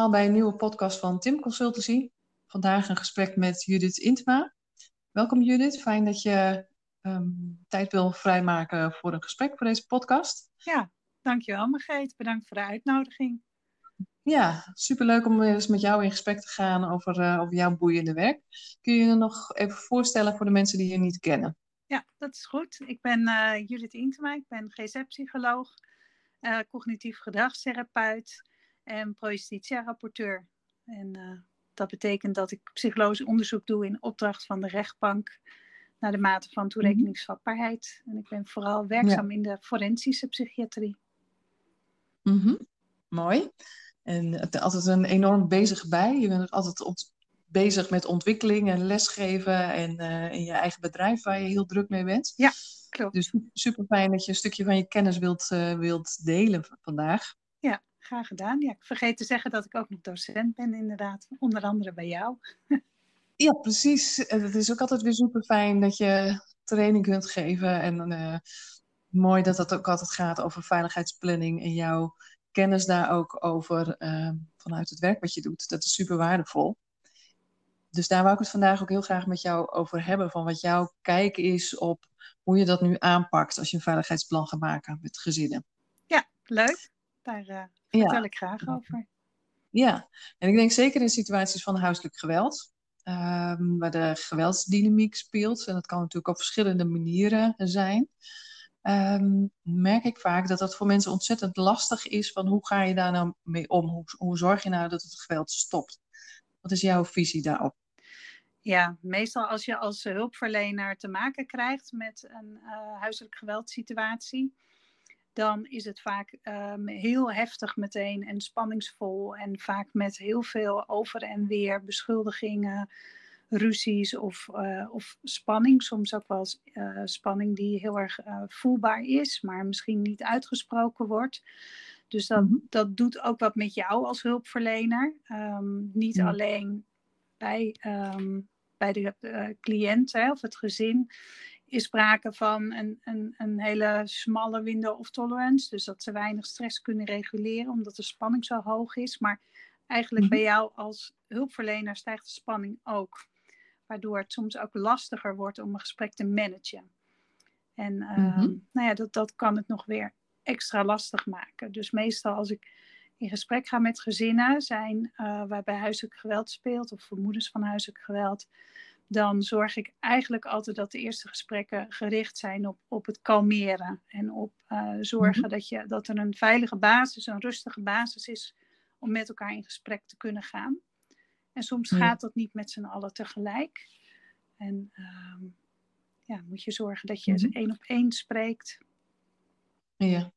Allemaal bij een nieuwe podcast van Tim Consultancy. Vandaag een gesprek met Judith Intma. Welkom Judith, fijn dat je ehm, tijd wil vrijmaken voor een gesprek voor deze podcast. Ja, dankjewel Margreet. Bedankt voor de uitnodiging. Ja, superleuk om eens met jou in gesprek te gaan over, uh, over jouw boeiende werk. Kun je je nog even voorstellen voor de mensen die je niet kennen? Ja, dat is goed. Ik ben uh, Judith Intema, ik ben GZ-psycholoog, uh, cognitief gedragstherapeut en projustitia-rapporteur. En uh, dat betekent dat ik psychologisch onderzoek doe in opdracht van de rechtbank naar de mate van toerekeningsvatbaarheid. En ik ben vooral werkzaam ja. in de forensische psychiatrie. Mm -hmm. Mooi. En het altijd een enorm bezig bij. Je bent altijd bezig met ontwikkeling en lesgeven en uh, in je eigen bedrijf waar je heel druk mee bent. Ja, klopt. Dus super fijn dat je een stukje van je kennis wilt, uh, wilt delen vandaag. Ja, graag gedaan. Ja, ik vergeet te zeggen dat ik ook nog docent ben, inderdaad. Onder andere bij jou. ja, precies. Het is ook altijd weer super fijn dat je training kunt geven. En uh, mooi dat het ook altijd gaat over veiligheidsplanning en jouw kennis daar ook over uh, vanuit het werk wat je doet. Dat is super waardevol. Dus daar wou ik het vandaag ook heel graag met jou over hebben. Van wat jouw kijk is op hoe je dat nu aanpakt als je een veiligheidsplan gaat maken met gezinnen. Ja, leuk. Daar uh, vertel ja. ik graag over. Ja, en ik denk zeker in situaties van huiselijk geweld. Um, waar de geweldsdynamiek speelt. En dat kan natuurlijk op verschillende manieren zijn. Um, merk ik vaak dat dat voor mensen ontzettend lastig is. Van hoe ga je daar nou mee om? Hoe, hoe zorg je nou dat het geweld stopt? Wat is jouw visie daarop? Ja, meestal als je als hulpverlener te maken krijgt met een uh, huiselijk geweldsituatie, dan is het vaak um, heel heftig meteen en spanningsvol en vaak met heel veel over en weer beschuldigingen, ruzies of, uh, of spanning. Soms ook wel uh, spanning die heel erg voelbaar is, maar misschien niet uitgesproken wordt. Dus dat, mm-hmm. dat doet ook wat met jou als hulpverlener. Um, niet alleen bij, um, bij de cliënt hè, of het gezin is sprake van een, een, een hele smalle window of tolerance. Dus dat ze weinig stress kunnen reguleren omdat de spanning zo hoog is. Maar eigenlijk mm-hmm. bij jou als hulpverlener stijgt de spanning ook. Waardoor het soms ook lastiger wordt om een gesprek te managen. En uh, mm-hmm. nou ja, dat, dat kan het nog weer extra lastig maken. Dus meestal als ik in gesprek ga met gezinnen zijn uh, waarbij huiselijk geweld speelt of vermoedens van huiselijk geweld, dan zorg ik eigenlijk altijd dat de eerste gesprekken gericht zijn op, op het kalmeren en op uh, zorgen mm-hmm. dat, je, dat er een veilige basis, een rustige basis is om met elkaar in gesprek te kunnen gaan. En soms mm. gaat dat niet met z'n allen tegelijk. En uh, ja, moet je zorgen dat je mm-hmm. één op één spreekt. Ja.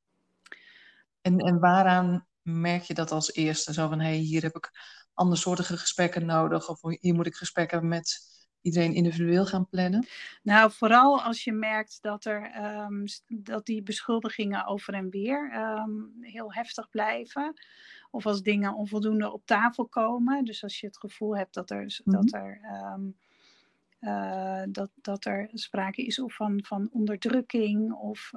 En, en waaraan merk je dat als eerste? Zo van, hé, hey, hier heb ik andersoortige gesprekken nodig. Of hier moet ik gesprekken met iedereen individueel gaan plannen? Nou, vooral als je merkt dat, er, um, dat die beschuldigingen over en weer um, heel heftig blijven. Of als dingen onvoldoende op tafel komen. Dus als je het gevoel hebt dat er, mm-hmm. dat er um, uh, dat, dat er sprake is of van, van onderdrukking of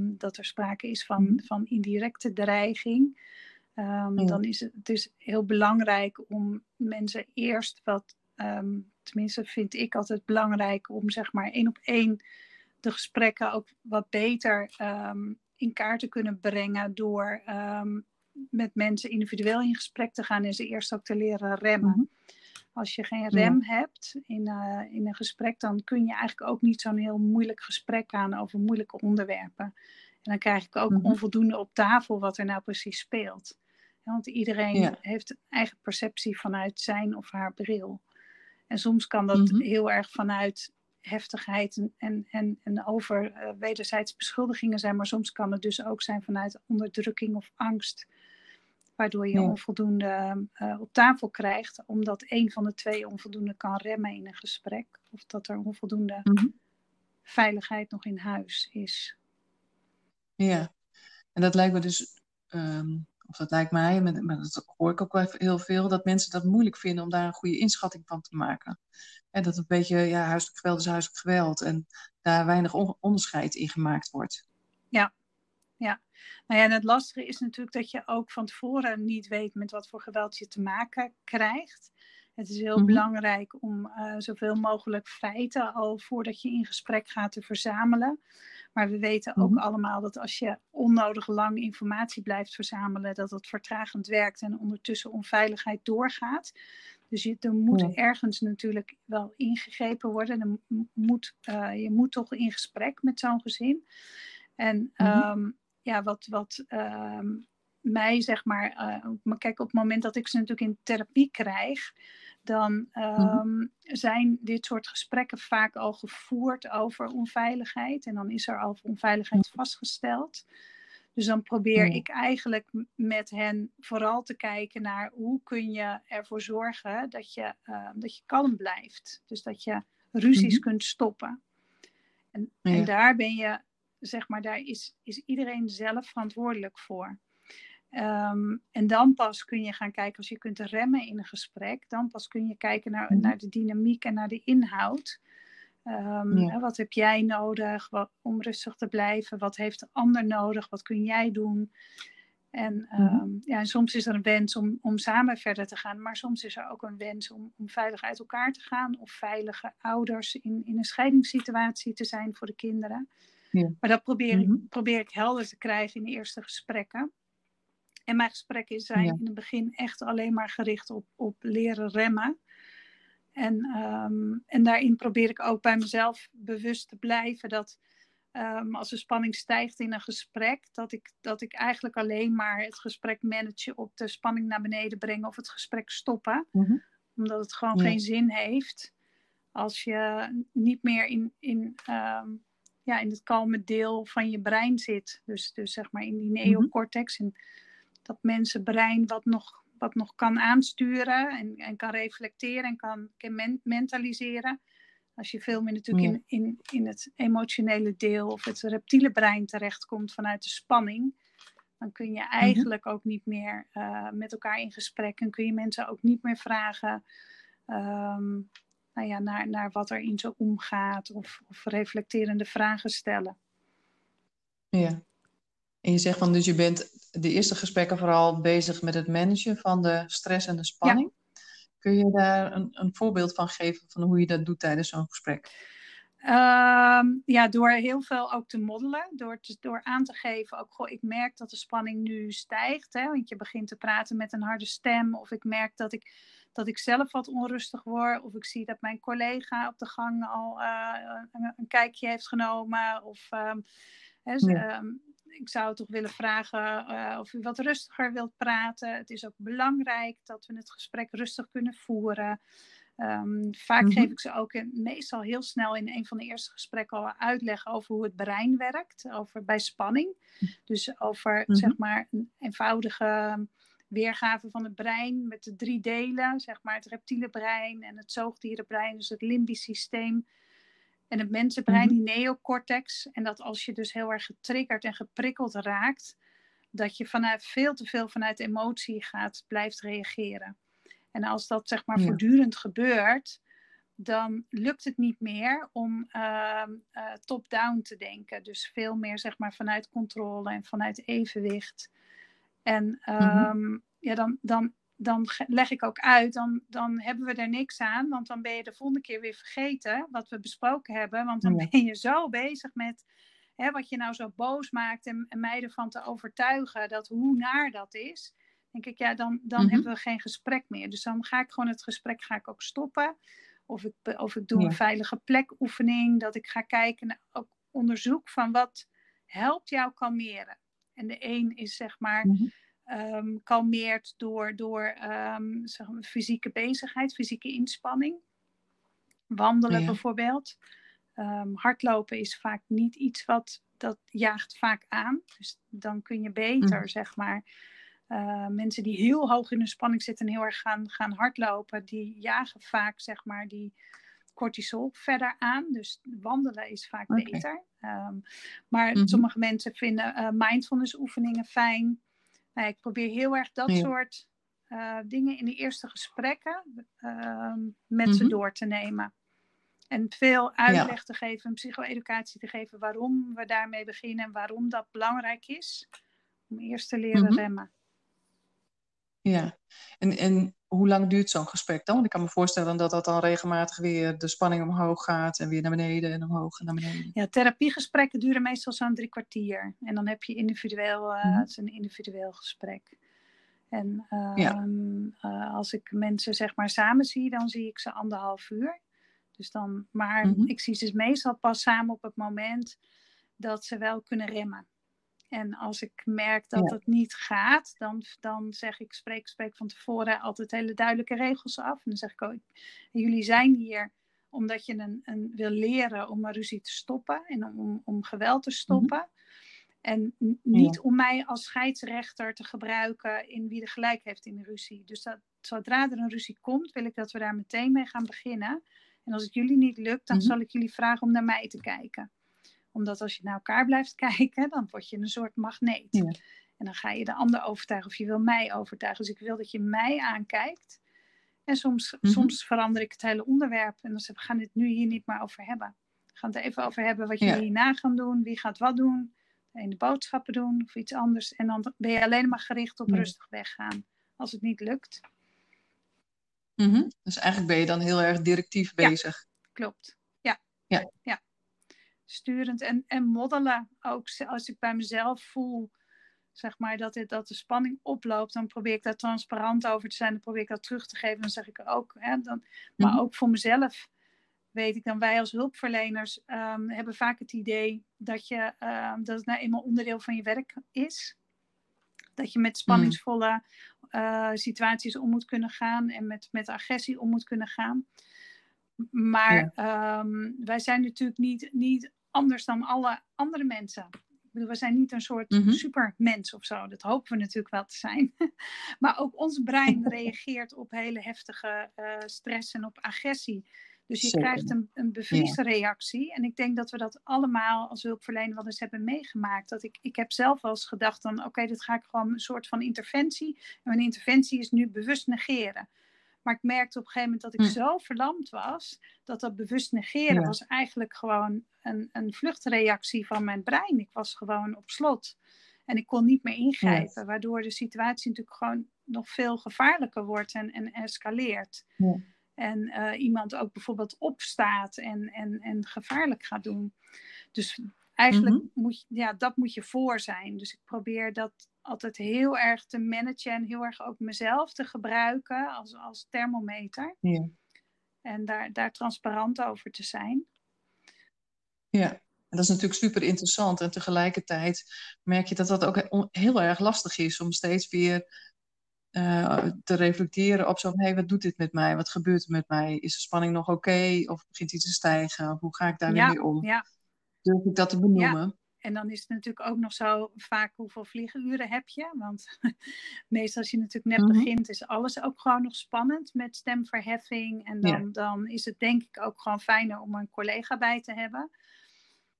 dat er sprake is van, van indirecte dreiging. Ja. Dan is het, het is heel belangrijk om mensen eerst wat, um, tenminste vind ik altijd belangrijk om zeg maar één op één de gesprekken ook wat beter in kaart te kunnen brengen door met mensen individueel in gesprek te gaan en ze eerst ook te leren remmen. Mm-hmm. Als je geen rem hebt in, uh, in een gesprek, dan kun je eigenlijk ook niet zo'n heel moeilijk gesprek aan over moeilijke onderwerpen. En dan krijg ik ook mm -hmm. onvoldoende op tafel wat er nou precies speelt. Ja, want iedereen ja. heeft een eigen perceptie vanuit zijn of haar bril. En soms kan dat mm -hmm. heel erg vanuit heftigheid en, en, en, en over uh, wederzijds beschuldigingen zijn, maar soms kan het dus ook zijn vanuit onderdrukking of angst waardoor je ja. onvoldoende uh, op tafel krijgt, omdat een van de twee onvoldoende kan remmen in een gesprek, of dat er onvoldoende mm -hmm. veiligheid nog in huis is. Ja, en dat lijkt me dus, um, of dat lijkt mij, maar dat hoor ik ook wel heel veel, dat mensen dat moeilijk vinden om daar een goede inschatting van te maken. En dat een beetje, ja, huiselijk geweld is huiselijk geweld en daar weinig on onderscheid in gemaakt wordt. Ja, ja. Nou ja, en het lastige is natuurlijk dat je ook van tevoren niet weet met wat voor geweld je te maken krijgt. Het is heel mhm. belangrijk om uh, zoveel mogelijk feiten al voordat je in gesprek gaat te verzamelen. Maar we weten ook mhm. allemaal dat als je onnodig lang informatie blijft verzamelen, dat dat vertragend werkt en ondertussen onveiligheid doorgaat. Dus je, er moet ergens natuurlijk wel ingegrepen worden. Er moet, uh, je moet toch in gesprek met zo'n gezin. En mhm. um, ja, wat, wat um, mij zeg maar, uh, maar kijk, op het moment dat ik ze natuurlijk in therapie krijg, dan um, zijn dit soort gesprekken vaak al gevoerd over onveiligheid. En dan is er al onveiligheid vastgesteld. Dus dan probeer ik eigenlijk met hen vooral te kijken naar hoe kun je ervoor zorgen dat je, uh, dat je kalm blijft. Dus dat je ruzies mhm. kunt stoppen. En, en, daar ben je, zeg maar, daar is, is iedereen zelf verantwoordelijk voor. Um, en dan pas kun je gaan kijken, als je kunt remmen in een gesprek, dan pas kun je kijken naar, mhm. naar de dynamiek en naar de inhoud. Um, Wat heb jij nodig wat, om rustig te blijven? Wat heeft de ander nodig? Wat kun jij doen? En, um, ja, en soms is er een wens om, om samen verder te gaan, maar soms is er ook een wens om, om veilig uit elkaar te gaan of veilige ouders in, in een scheidingssituatie te zijn voor de kinderen. Ja. Maar dat probeer, ik, mhm. probeer ik helder te krijgen in de eerste gesprekken. En mijn gesprekken zijn in het begin echt alleen maar gericht op, op leren remmen. En, um, en daarin probeer ik ook bij mezelf bewust te blijven dat um, als de spanning stijgt in een gesprek, dat ik, dat ik eigenlijk alleen maar het gesprek manage op de spanning naar beneden brengen of het gesprek stoppen. Mm Omdat het gewoon geen zin heeft als je niet meer in, in, um, ja, in het kalme deel van je brein zit. Dus, dus zeg maar in die mhm. neocortex. En dat mensenbrein wat nog wat nog kan aansturen en, en kan reflecteren en kan, kan mentaliseren. Als je veel meer natuurlijk in, in, in het emotionele deel of het reptiele brein terechtkomt vanuit de spanning, dan kun je mhm. eigenlijk ook niet meer uh, met elkaar in gesprek en kun je mensen ook niet meer vragen um, nou ja, naar, naar wat er in ze omgaat of, of reflecterende vragen stellen. Ja, en je zegt van dus je bent de eerste gesprekken vooral bezig met het managen van de stress en de spanning. Kun je daar een, een, voorbeeld van geven van hoe je dat doet tijdens zo'n gesprek? Ehm, ja, door heel veel ook te moddelen. Door, door aan te geven, ook goh, ik merk dat de spanning nu stijgt. Hè, want je begint te praten met een harde stem. Of ik merk dat ik, dat ik zelf wat onrustig word. Of ik zie dat mijn collega op de gang al uh, een, een, kijkje heeft genomen. Of um, hè, ehm, ik zou toch willen vragen uh, of u wat rustiger wilt praten. Het is ook belangrijk dat we het gesprek rustig kunnen voeren. Um, vaak mhm. geef ik ze ook in, meestal heel snel in een van de eerste gesprekken al uitleg over hoe het brein werkt, over bij spanning. Dus over mhm. zeg maar een eenvoudige weergave van het brein met de drie delen, zeg maar het reptiele brein en het zoogdierenbrein, dus het limbisch systeem en het mensenbrein, die mhm. neocortex. En dat als je dus heel erg getriggerd en geprikkeld raakt, dat je vanuit, veel te veel vanuit emotie gaat, blijft reageren. En als dat zeg maar voortdurend gebeurt, dan lukt het niet meer om uh, uh, top-down te denken. Dus veel meer zeg maar vanuit controle en vanuit evenwicht. En um, ja, dan, dan dan leg ik ook uit, dan, dan hebben we er niks aan, want dan ben je de volgende keer weer vergeten wat we besproken hebben, want dan ben je zo bezig met hè, wat je nou zo boos maakt en, en mij ervan te overtuigen dat hoe naar dat is. Denk ik, ja, dan, dan mhm. hebben we geen gesprek meer. Dus dan ga ik gewoon het gesprek ga ik ook stoppen. Of ik, of ik doe een veilige plekoefening, dat ik ga kijken naar ook onderzoek van wat helpt jou kalmeren. En de een is zeg maar. Mhm um, kalmeert door, door um, zeg maar, fysieke bezigheid, fysieke inspanning. Wandelen bijvoorbeeld. Um, hardlopen is vaak niet iets wat dat jaagt vaak aan. Dus dan kun je beter, mm. zeg maar. Uh, mensen die heel hoog in de spanning zitten en heel erg gaan, gaan hardlopen, die jagen vaak, zeg maar, die cortisol verder aan. Dus wandelen is vaak beter. Um, maar mm -hmm. sommige mensen vinden uh, mindfulness oefeningen fijn. Nou, ik probeer heel erg dat soort uh, dingen in de eerste gesprekken uh, met ze mhm. door te nemen. En veel uitleg te geven, psycho-educatie te geven waarom we daarmee beginnen en waarom dat belangrijk is. Om eerst te leren Mhm. remmen. Ja, en, en hoe lang duurt zo'n gesprek dan? Want ik kan me voorstellen dat dat dan regelmatig weer de spanning omhoog gaat en weer naar beneden en omhoog en naar beneden. Ja, therapiegesprekken duren meestal zo'n drie kwartier. En dan heb je individueel, eh, Mhm. het is een individueel gesprek. En Ja. ehm, eh, als ik mensen zeg maar samen zie, dan zie ik ze anderhalf uur. Dus dan, maar Mhm. ik zie ze meestal pas samen op het moment dat ze wel kunnen remmen. En als ik merk dat het niet gaat, dan, dan zeg ik, spreek, spreek van tevoren altijd hele duidelijke regels af. En dan zeg ik ook, jullie zijn hier omdat je een, een, wil leren om een ruzie te stoppen en om, om geweld te stoppen. En niet om mij als scheidsrechter te gebruiken in wie er gelijk heeft in de ruzie. Dus dat, zodra er een ruzie komt, wil ik dat we daar meteen mee gaan beginnen. En als het jullie niet lukt, dan Mhm. zal ik jullie vragen om naar mij te kijken. Omdat als je naar elkaar blijft kijken, dan word je een soort magneet. Ja. En dan ga je de ander overtuigen of je wil mij overtuigen. Dus ik wil dat je mij aankijkt. En soms, Mhm. soms verander ik het hele onderwerp. En dan zeg ik, we gaan het nu hier niet meer over hebben. We gaan het even over hebben wat Ja. jullie hierna gaan doen. Wie gaat wat doen. De ene boodschappen doen of iets anders. En dan ben je alleen maar gericht op Ja. rustig weggaan. Als het niet lukt. Mhm. Dus eigenlijk ben je dan heel erg directief Ja. bezig. Klopt. Ja. Ja. ja. Sturend en, en moddelen. Ook als ik bij mezelf voel, zeg maar, dat, dit, dat de spanning oploopt, dan probeer ik daar transparant over te zijn. Dan probeer ik dat terug te geven. Dan zeg ik ook, hè, dan, maar Mhm. ook voor mezelf weet ik dan, wij als hulpverleners ehm, hebben vaak het idee dat, je, ehm, dat het nou eenmaal onderdeel van je werk is. Dat je met spanningsvolle eh, situaties om moet kunnen gaan en met, met agressie om moet kunnen gaan. Maar ehm, wij zijn natuurlijk niet, niet anders dan alle andere mensen. Ik bedoel, we zijn niet een soort Mhm. supermens of zo. Dat hopen we natuurlijk wel te zijn. maar ook ons brein reageert op hele heftige eh, stress en op agressie. Dus je Zeker. krijgt een, een bevriesreactie. En ik denk dat we dat allemaal als hulpverlener wel eens hebben meegemaakt. Dat ik, ik heb zelf wel eens gedacht dan, oké, dit ga ik gewoon een soort van interventie. En mijn interventie is nu bewust negeren. Maar ik merkte op een gegeven moment dat ik Hm. zo verlamd was, dat dat bewust negeren Ja. was eigenlijk gewoon een, een vluchtreactie van mijn brein. Ik was gewoon op slot. En ik kon niet meer ingrijpen, waardoor de situatie natuurlijk gewoon nog veel gevaarlijker wordt en, en escaleert. Ja. En eh, iemand ook bijvoorbeeld opstaat en, en, en gevaarlijk gaat doen. Dus eigenlijk Mhm. moet je, ja, dat moet je voor zijn. Dus ik probeer dat altijd heel erg te managen en heel erg ook mezelf te gebruiken als, als thermometer. Ja. En daar, daar transparant over te zijn. Ja, en dat is natuurlijk super interessant. En tegelijkertijd merk je dat dat ook he- heel erg lastig is om steeds weer eh, te reflecteren op zo van, hé, wat doet dit met mij? Wat gebeurt er met mij? Is de spanning nog oké? Of begint die te stijgen? Of hoe ga ik daar weer Ja, mee om? ja, Durf ik dat te benoemen? en dan is het natuurlijk ook nog zo vaak hoeveel vliegenuren heb je. Want meestal als je natuurlijk net Mhm. begint is alles ook gewoon nog spannend met stemverheffing. En dan, Ja. dan is het denk ik ook gewoon fijner om een collega bij te hebben.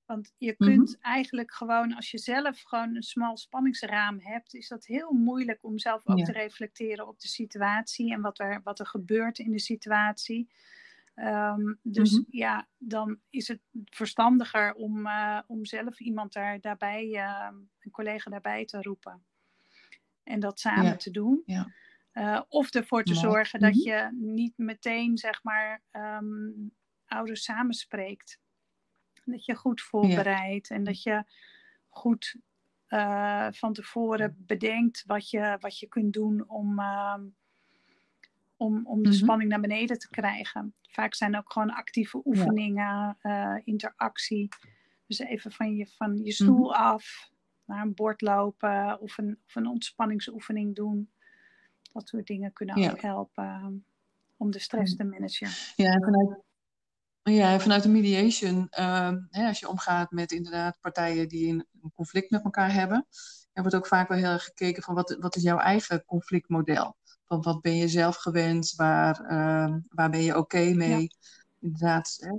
Want je Mhm. kunt eigenlijk gewoon, als je zelf gewoon een smal spanningsraam hebt, is dat heel moeilijk om zelf ook Ja. te reflecteren op de situatie en wat er, wat er gebeurt in de situatie. Ehm, dus Mhm. ja, dan is het verstandiger om, eh, om zelf iemand daar, daarbij, eh, een collega daarbij te roepen. En dat samen Ja. te doen. Ja. Eh, of ervoor te Mooi. zorgen dat Mhm. je niet meteen, zeg maar, ehm, ouders samenspreekt. Dat je goed voorbereidt en dat je goed eh, van tevoren bedenkt wat je, wat je kunt doen om, ehm, om, om de Mhm. spanning naar beneden te krijgen. Vaak zijn ook gewoon actieve oefeningen, eh, interactie. Dus even van je, van je stoel Mhm. af, naar een bord lopen of een, of een ontspanningsoefening doen. Dat soort dingen kunnen Ja. ook helpen om de stress te managen. Ja, vanuit, ja, vanuit de mediation, ehm, hè, als je omgaat met inderdaad partijen die een, een conflict met elkaar hebben, er wordt ook vaak wel heel erg gekeken van wat, wat is jouw eigen conflictmodel? Van wat ben je zelf gewend? Waar, ehm, waar ben je oké mee? Inderdaad, hè,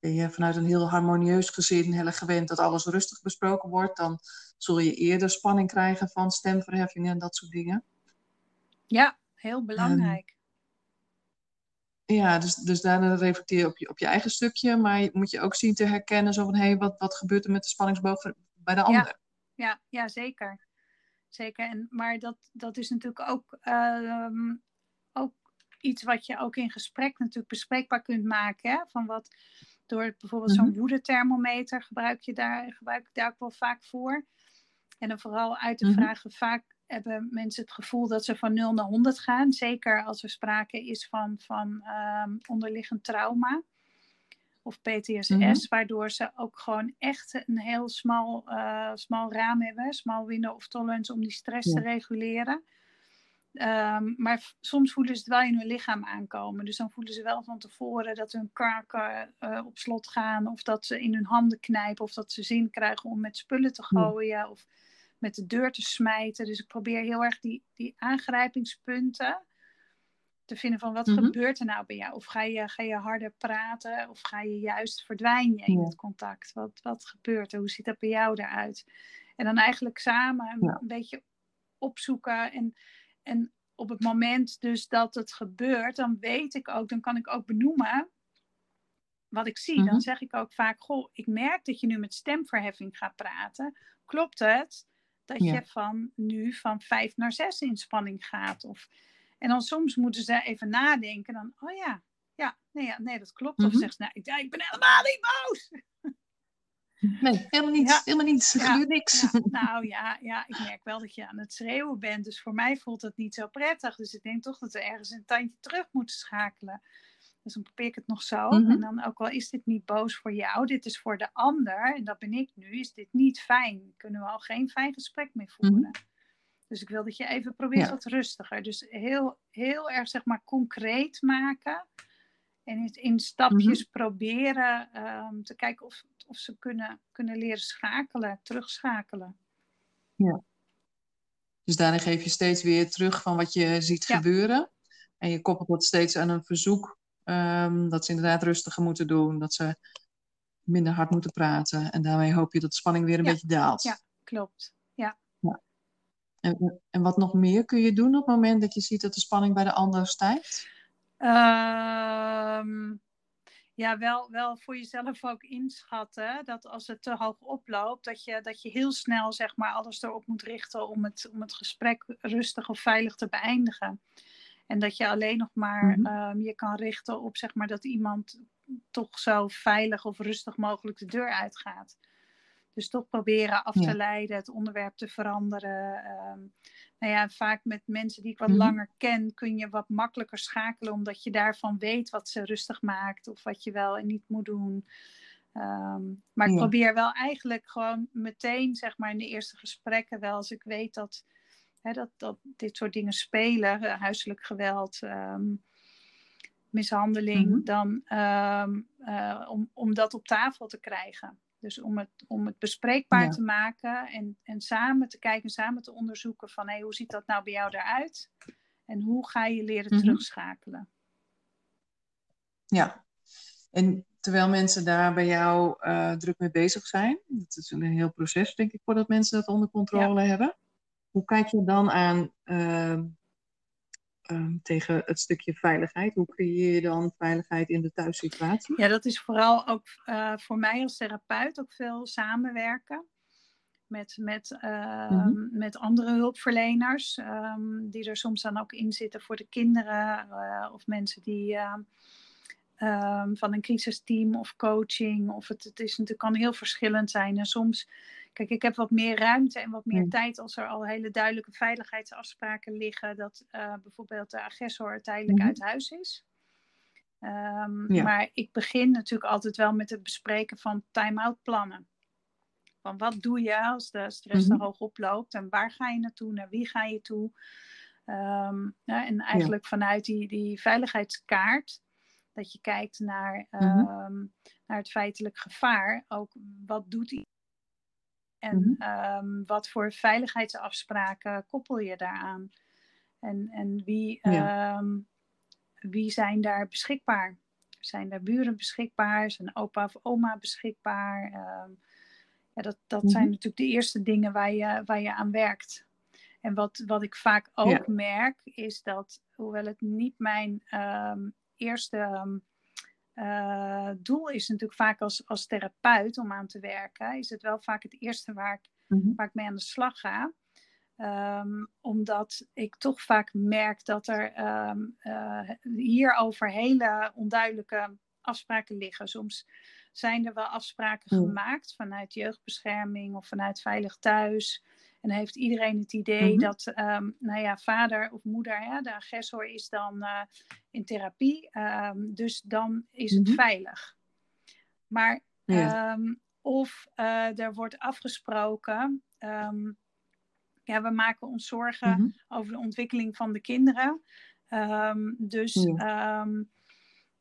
ben je vanuit een heel harmonieus gezin heel gewend dat alles rustig besproken wordt, dan zul je eerder spanning krijgen van stemverheffingen en dat soort dingen. Ja, heel belangrijk. Ja, dus, dus daarna reflecteer je op je, op je eigen stukje, maar je, moet je ook zien te herkennen zo van, hé, wat, wat gebeurt er met de spanningsboog bij de ander? Ja, ja, zeker. Zeker. En, maar dat, dat is natuurlijk ook, ehm, ook iets wat je ook in gesprek natuurlijk bespreekbaar kunt maken. Hè? Van wat, door bijvoorbeeld zo'n mhm. woedethermometer gebruik je daar, gebruik ik daar ook wel vaak voor. En dan vooral uit te mhm. vragen, vaak hebben mensen het gevoel dat ze van 0 naar 100 gaan. Zeker als er sprake is van, van um, onderliggend trauma of PTSS, mhm. waardoor ze ook gewoon echt een heel smal, uh, smal raam hebben, smal window of tolerance om die stress te reguleren. Um, maar soms voelen ze het wel in hun lichaam aankomen. Dus dan voelen ze wel van tevoren dat hun kaken uh, op slot gaan, of dat ze in hun handen knijpen, of dat ze zin krijgen om met spullen te gooien, of met de deur te smijten. Dus ik probeer heel erg die, die aangrijpingspunten te vinden van wat mhm. gebeurt er nou bij jou? Of ga je, ga je harder praten of ga je juist verdwijnen in het contact? Wat, wat gebeurt er? Hoe ziet dat bij jou eruit? En dan eigenlijk samen een beetje opzoeken en, en op het moment dus dat het gebeurt, dan weet ik ook, dan kan ik ook benoemen wat ik zie. Dan mhm. zeg ik ook vaak, goh, ik merk dat je nu met stemverheffing gaat praten. Klopt het dat je van nu van vijf naar zes in spanning gaat? Of en dan soms moeten ze even nadenken. Dan, oh ja, ja, nee, ja, nee dat klopt. Of mhm. zegt ze, nou, ik, ik ben helemaal niet boos. Nee, helemaal niets. Helemaal niets. Er gebeurt niks. nou ja, ja, ik merk wel dat je aan het schreeuwen bent. Dus voor mij voelt het niet zo prettig. Dus ik denk toch dat we ergens een tandje terug moeten schakelen. Dus dan probeer ik het nog zo. Mhm. En dan ook al is dit niet boos voor jou, dit is voor de ander. En dat ben ik nu. Is dit niet fijn? Kunnen we al geen fijn gesprek meer voeren? Mm dus ik wil dat je even probeert wat rustiger. Dus heel, heel erg zeg maar concreet maken. En in stapjes mhm. proberen um, te kijken of, of ze kunnen, kunnen leren schakelen, terugschakelen. Ja. Dus daarin geef je steeds weer terug van wat je ziet gebeuren. En je koppelt dat steeds aan een verzoek. Um, dat ze inderdaad rustiger moeten doen. Dat ze minder hard moeten praten. En daarmee hoop je dat de spanning weer een beetje daalt. Ja, klopt. En, en wat nog meer kun je doen op het moment dat je ziet dat de spanning bij de ander stijgt? Um, ja, wel, wel voor jezelf ook inschatten dat als het te hoog oploopt, dat je, dat je heel snel zeg maar, alles erop moet richten om het, om het gesprek rustig of veilig te beëindigen. En dat je alleen nog maar ehm, je kan richten op zeg maar, dat iemand toch zo veilig of rustig mogelijk de deur uitgaat. Dus toch proberen af te leiden, het onderwerp te veranderen. Um, nou ja, vaak met mensen die ik wat mhm. langer ken, kun je wat makkelijker schakelen, omdat je daarvan weet wat ze rustig maakt of wat je wel en niet moet doen. Ehm, maar ik probeer wel eigenlijk gewoon meteen, zeg maar, in de eerste gesprekken wel, als ik weet dat, hè, dat, dat dit soort dingen spelen, uh, huiselijk geweld, ehm, mishandeling, mhm. dan uh, om, om dat op tafel te krijgen. Dus om het, om het bespreekbaar te maken en, en samen te kijken, samen te onderzoeken van hey, hoe ziet dat nou bij jou eruit? En hoe ga je leren mhm. terugschakelen? Ja, en terwijl mensen daar bij jou uh, druk mee bezig zijn, het is een heel proces denk ik voordat mensen dat onder controle hebben. Hoe kijk je dan aan uh, Ehm, tegen het stukje veiligheid? Hoe creëer je dan veiligheid in de thuissituatie? Ja, dat is vooral ook uh, voor mij als therapeut ook veel samenwerken met, met, uh, mm-hmm. met andere hulpverleners, um, die er soms dan ook in zitten voor de kinderen uh, of mensen die um, van een crisisteam of coaching. Of het, het is natuurlijk kan heel verschillend zijn. En soms Kijk, ik heb wat meer ruimte en wat meer tijd als er al hele duidelijke veiligheidsafspraken liggen. Dat uh, bijvoorbeeld de agressor tijdelijk mhm. uit huis is. Um, Maar ik begin natuurlijk altijd wel met het bespreken van time-out plannen. Van wat doe je als de stress mm te hoog oploopt en waar ga je naartoe, naar wie ga je toe? Um, ja, en eigenlijk vanuit die, die veiligheidskaart, dat je kijkt naar, um, naar het feitelijk gevaar. Ook wat doet en mhm. ehm, wat voor veiligheidsafspraken koppel je daaraan? En, en wie, ehm, wie zijn daar beschikbaar? Zijn daar buren beschikbaar? Zijn opa of oma beschikbaar? Ehm, ja, dat dat zijn mhm. natuurlijk de eerste dingen waar je, waar je aan werkt. En wat, wat ik vaak ook merk, is dat, hoewel het niet mijn eerste uh, doel is natuurlijk vaak als, als therapeut om aan te werken, is het wel vaak het eerste waar ik, mhm. waar ik mee aan de slag ga. Ehm, omdat ik toch vaak merk dat er um, uh, hierover hele onduidelijke afspraken liggen. Soms zijn er wel afspraken Mm. gemaakt vanuit jeugdbescherming of vanuit Veilig Thuis. En heeft iedereen het idee Mhm. dat, ehm, nou ja, vader of moeder, de agressor is dan eh, in therapie. Ehm, dus dan is het Mhm. veilig. Maar, Ja. ehm, of eh, er wordt afgesproken, ja, we maken ons zorgen Mhm. over de ontwikkeling van de kinderen. Dus Ja.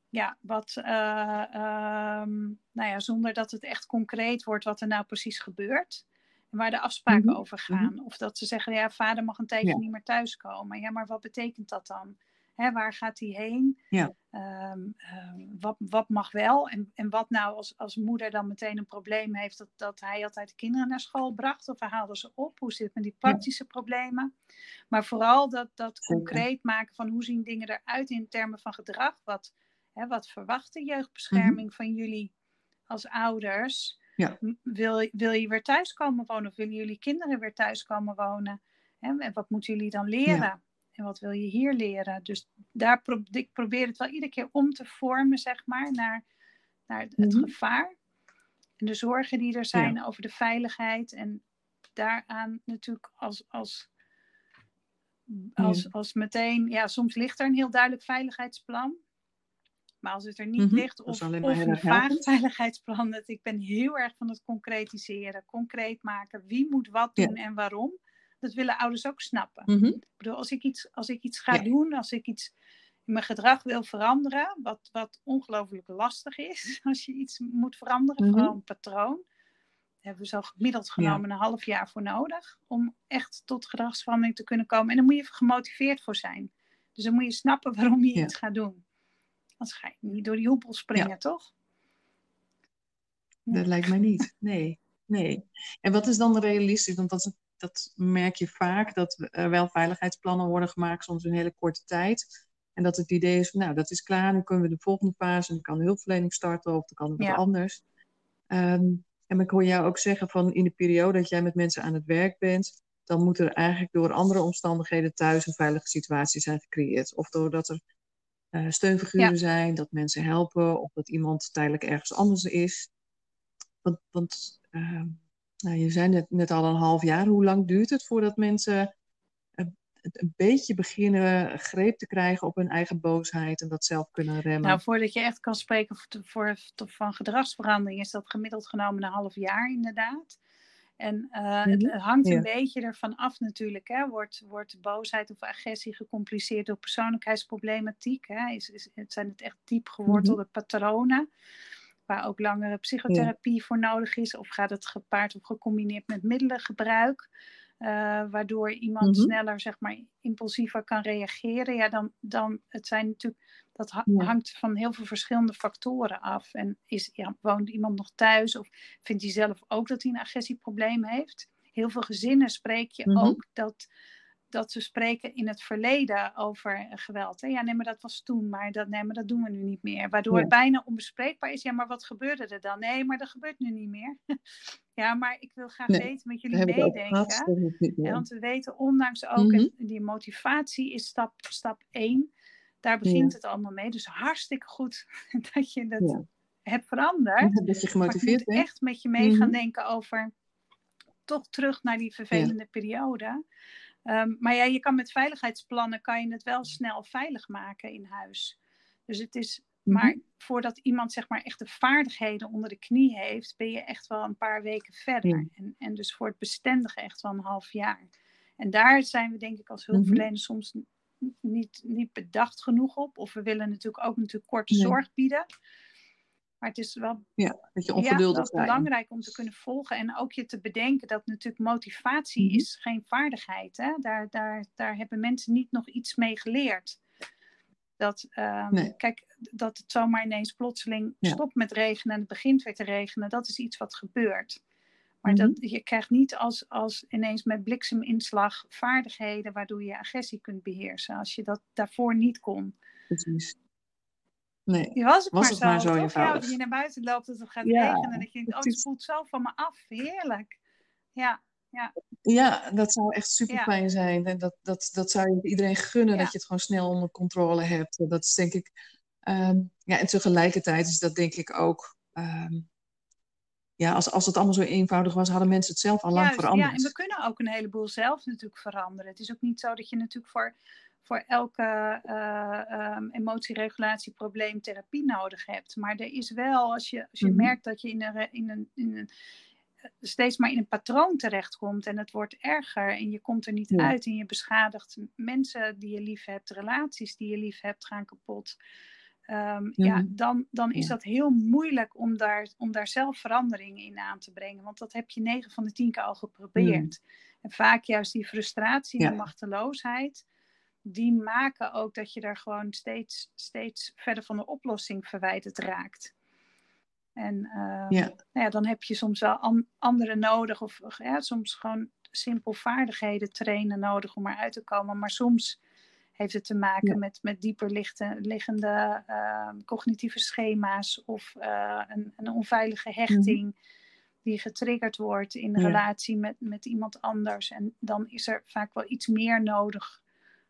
ja, wat, eh, nou ja, zonder dat het echt concreet wordt wat er nou precies gebeurt. En waar de afspraken Mhm. over gaan. Of dat ze zeggen, ja, vader mag een tijdje Ja. niet meer thuiskomen. Ja, maar wat betekent dat dan? Hè, waar gaat hij heen? Ja. Ehm, ehm, wat, wat mag wel? En, en wat nou als, als moeder dan meteen een probleem heeft dat, dat hij altijd de kinderen naar school bracht? Of hij haalde ze op? Hoe zit het met die praktische problemen? Maar vooral dat, dat concreet maken van hoe zien dingen eruit in termen van gedrag? Wat, hè, wat verwacht de jeugdbescherming van jullie als ouders? Ja. Wil, wil je weer thuis komen wonen of willen jullie kinderen weer thuis komen wonen? En wat moeten jullie dan leren? En wat wil je hier leren? Dus daar pro ik probeer het wel iedere keer om te vormen, zeg maar, naar, naar het, Mhm. gevaar. En de zorgen die er zijn over de veiligheid. En daaraan natuurlijk als, als, als, Ja. als meteen, ja, soms ligt er een heel duidelijk veiligheidsplan. Maar als het er niet Mhm. ligt, of, of een erg vaag helpend. veiligheidsplan, dat ik ben heel erg van het concretiseren, concreet maken, wie moet wat Ja. doen en waarom. Dat willen ouders ook snappen. Mhm. Ik bedoel, als ik iets, als ik iets ga Ja. doen, als ik iets in mijn gedrag wil veranderen, wat, wat ongelooflijk lastig is als je iets moet veranderen, Mhm. vooral een patroon. Daar hebben we zo gemiddeld genomen een half jaar voor nodig om echt tot gedragsverandering te kunnen komen. En daar moet je gemotiveerd voor zijn. Dus dan moet je snappen waarom je iets gaat doen. Anders ga je niet door die hoepel springen, toch? Dat lijkt mij niet. Nee, nee. En wat is dan realistisch? Want dat, dat merk je vaak, dat er wel veiligheidsplannen worden gemaakt, soms in een hele korte tijd. En dat het idee is, nou, dat is klaar, nu kunnen we de volgende fase, dan kan de hulpverlening starten of dan kan het wat Ja. anders. Ehm, en ik hoor jou ook zeggen van in de periode dat jij met mensen aan het werk bent, dan moet er eigenlijk door andere omstandigheden thuis een veilige situatie zijn gecreëerd. Of doordat er eh, steunfiguren Ja. zijn, dat mensen helpen, of dat iemand tijdelijk ergens anders is. Want, want ehm, nou, je zei net, net al een half jaar. Hoe lang duurt het voordat mensen een, een beetje beginnen greep te krijgen op hun eigen boosheid en dat zelf kunnen remmen? Nou, voordat je echt kan spreken voor, voor, van gedragsverandering, is dat gemiddeld genomen een half jaar inderdaad. En uh, het, het, hangt Ja. een beetje ervan af natuurlijk. Hè. Wordt, wordt boosheid of agressie gecompliceerd door persoonlijkheidsproblematiek? Hè? Is, zijn het echt diep gewortelde Mhm. patronen, waar ook langere psychotherapie voor nodig is? Of gaat het gepaard of gecombineerd met middelengebruik? Uh, waardoor iemand Mhm. sneller, zeg maar, impulsiever kan reageren. Ja, dan, dan het zijn natuurlijk, dat ha- Ja. hangt van heel veel verschillende factoren af. En is, ja, woont iemand nog thuis of vindt hij zelf ook dat hij een agressieprobleem heeft? Heel veel gezinnen spreek je Mhm. ook dat, dat ze spreken in het verleden over geweld. Hè? Ja, nee, maar dat was toen, maar dat, nee, maar dat doen we nu niet meer. Waardoor Ja. het bijna onbespreekbaar is. Ja, maar wat gebeurde er dan? Nee, maar dat gebeurt nu niet meer. ja, maar ik wil graag Nee, weten met jullie meedenken. Ja, want we weten ondanks ook, Mhm. en die motivatie is stap, stap 1. Daar begint het allemaal mee. Dus hartstikke goed dat je dat Ja. hebt veranderd. Dat je gemotiveerd bent. echt met je mee gaan Mhm. denken over toch terug naar die vervelende periode. Ehm, maar ja, je kan met veiligheidsplannen kan je het wel snel veilig maken in huis. Dus het is, Mhm. maar voordat iemand zeg maar echt de vaardigheden onder de knie heeft, ben je echt wel een paar weken verder. Ja. En, en dus voor het bestendige echt wel een half jaar. En daar zijn we denk ik als Mhm. hulpverleners soms niet, niet bedacht genoeg op. Of we willen natuurlijk ook natuurlijk korte Nee. zorg bieden. Maar het is wel Ja, dat je ongeduldig belangrijk om te kunnen volgen. En ook je te bedenken dat natuurlijk motivatie Mhm. is geen vaardigheid. Hè? Daar, daar, daar hebben mensen niet nog iets mee geleerd. Dat, ehm, Nee. Kijk, dat het zomaar ineens plotseling Ja. stopt met regenen en het begint weer te regenen, dat is iets wat gebeurt. Maar Mhm. dat, je krijgt niet als, als ineens met blikseminslag vaardigheden waardoor je agressie kunt beheersen. Als je dat daarvoor niet kon. Precies. Nee. Die was het Was maar het zo, maar zo? Ja, dat je naar buiten loopt, dat het gaat Ja, regenen. En dat je denkt, oh, het spoelt zo van me af. Heerlijk. Ja, Ja, dat zou echt super fijn zijn. En dat, dat, dat zou je iedereen gunnen, dat je het gewoon snel onder controle hebt. Dat is denk ik. Ehm, ja, en tegelijkertijd is dat denk ik ook. Ehm, ja, als, als het allemaal zo eenvoudig was, hadden mensen het zelf al lang veranderd. Ja, en we kunnen ook een heleboel zelf natuurlijk veranderen. Het is ook niet zo dat je natuurlijk voor, voor elke uh, um, emotieregulatieprobleem therapie nodig hebt. Maar er is wel, als je, als je mhm. merkt dat je in een, in een, in een steeds maar in een patroon terechtkomt en het wordt erger en je komt er niet uit en je beschadigt mensen die je lief hebt, relaties die je lief hebt gaan kapot. Um, ja. dan, dan is dat heel moeilijk om daar, om daar zelf verandering in aan te brengen. Want dat heb je negen van de tien keer al geprobeerd. En vaak juist die frustratie en machteloosheid, die maken ook dat je daar gewoon steeds, steeds verder van de oplossing verwijderd raakt. En ehm, ja. Nou ja, dan heb je soms wel an anderen nodig, of ja, soms gewoon simpel vaardigheden trainen nodig om eruit te komen. Maar soms heeft het te maken met, met dieper liggende uh, cognitieve schema's of uh, een, een, onveilige mhm. hechting die getriggerd wordt in relatie met, met iemand anders. En dan is er vaak wel iets meer nodig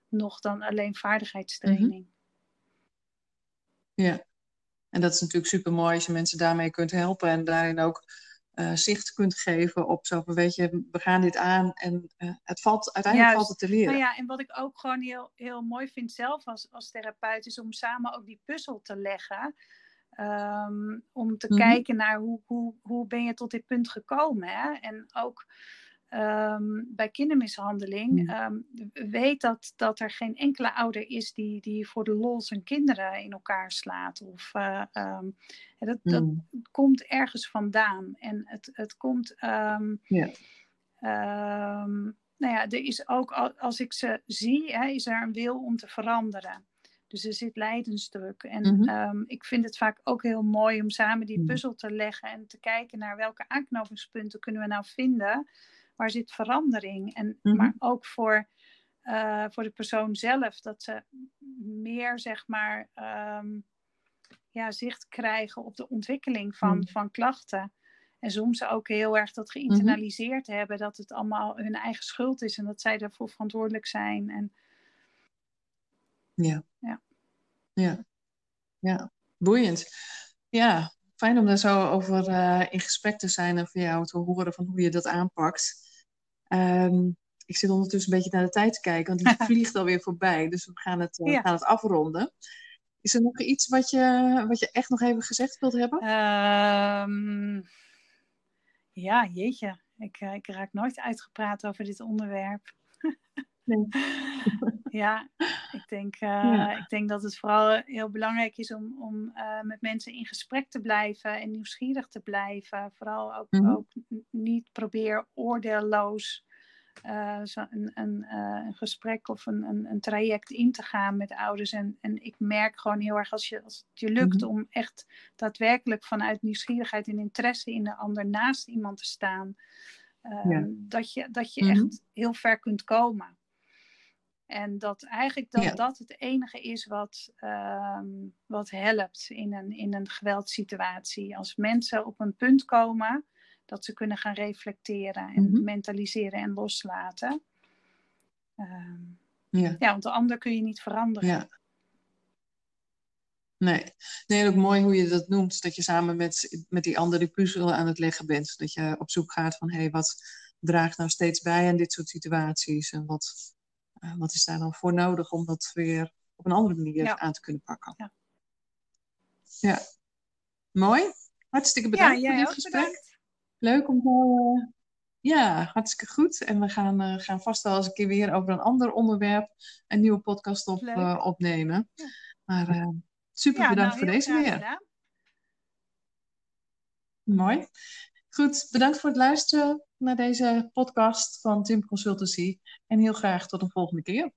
nog dan alleen vaardigheidstraining. Mhm. Ja, en dat is natuurlijk super mooi als je mensen daarmee kunt helpen en daarin ook uh, zicht kunt geven op zo van weet je, we gaan dit aan en uh, het valt, uiteindelijk valt het te leren. Nou ja, en wat ik ook gewoon heel, heel mooi vind zelf als, als therapeut is om samen ook die puzzel te leggen. Um, om te mm -hmm. kijken naar hoe, hoe, hoe ben je tot dit punt gekomen. Hè? En ook um, bij kindermishandeling um, weet dat, dat er geen enkele ouder is die, die voor de lol zijn kinderen in elkaar slaat. Of, uh, um, dat, dat mm. komt ergens vandaan. En het, het komt. Nou ja, er is ook, als ik ze zie, hè, is er een wil om te veranderen. Dus er zit lijdensdruk. En mm -hmm. ik vind het vaak ook heel mooi om samen die puzzel te leggen en te kijken naar welke aanknopingspunten kunnen we nou vinden waar zit verandering? En, mhm. Maar ook voor, uh, voor de persoon zelf, dat ze meer zeg maar um, ja, zicht krijgen op de ontwikkeling van, mm. van klachten. En soms ook heel erg dat mhm. geïnternaliseerd hebben, dat het allemaal hun eigen schuld is en dat zij daarvoor verantwoordelijk zijn. En... Ja. ja. Ja. Ja, boeiend. Ja, fijn om daar zo over uh, in gesprek te zijn en voor jou te horen van hoe je dat aanpakt. Um, ik zit ondertussen een beetje naar de tijd te kijken, want die vliegt alweer voorbij. Dus we gaan het, uh, gaan het afronden. Is er nog iets wat je, wat je echt nog even gezegd wilt hebben? Um, ja, jeetje. Ik, uh, ik raak nooit uitgepraat over dit onderwerp. Nee. ja, denk, uh, ja. ik denk dat het vooral heel belangrijk is om, om uh, met mensen in gesprek te blijven en nieuwsgierig te blijven. Vooral ook, mm -hmm. ook niet probeer oordeelloos uh, zo een, een, een, gesprek of een, een, traject in te gaan met ouders. En, en ik merk gewoon heel erg als, je, als het je lukt mm -hmm. om echt daadwerkelijk vanuit nieuwsgierigheid en interesse in de ander naast iemand te staan. Ja. Dat je, dat je mm -hmm. echt heel ver kunt komen. En dat eigenlijk dat, ja. dat het enige is wat, um, wat helpt in een, in een geweldssituatie. Als mensen op een punt komen dat ze kunnen gaan reflecteren en mm -hmm. mentaliseren en loslaten. Um, ja. ja, want de ander kun je niet veranderen. Ja. Nee. nee, ook mooi hoe je dat noemt. Dat je samen met, met die andere puzzel aan het leggen bent. Dat je op zoek gaat van, hé, hey, wat draagt nou steeds bij aan dit soort situaties? En wat, uh, wat is daar dan voor nodig om dat weer op een andere manier ja. aan te kunnen pakken? Ja. ja. Mooi. Hartstikke bedankt voor dit gesprek. Bedankt. Leuk om zo... Uh, ja, hartstikke goed. En we gaan, uh, gaan vast wel eens een keer weer over een ander onderwerp een nieuwe podcast op, opnemen. Maar super bedankt nou, voor deze weer. Gedaan. Mooi. Goed, bedankt voor het luisteren naar deze podcast van Tim Consultancy. En heel graag tot een volgende keer.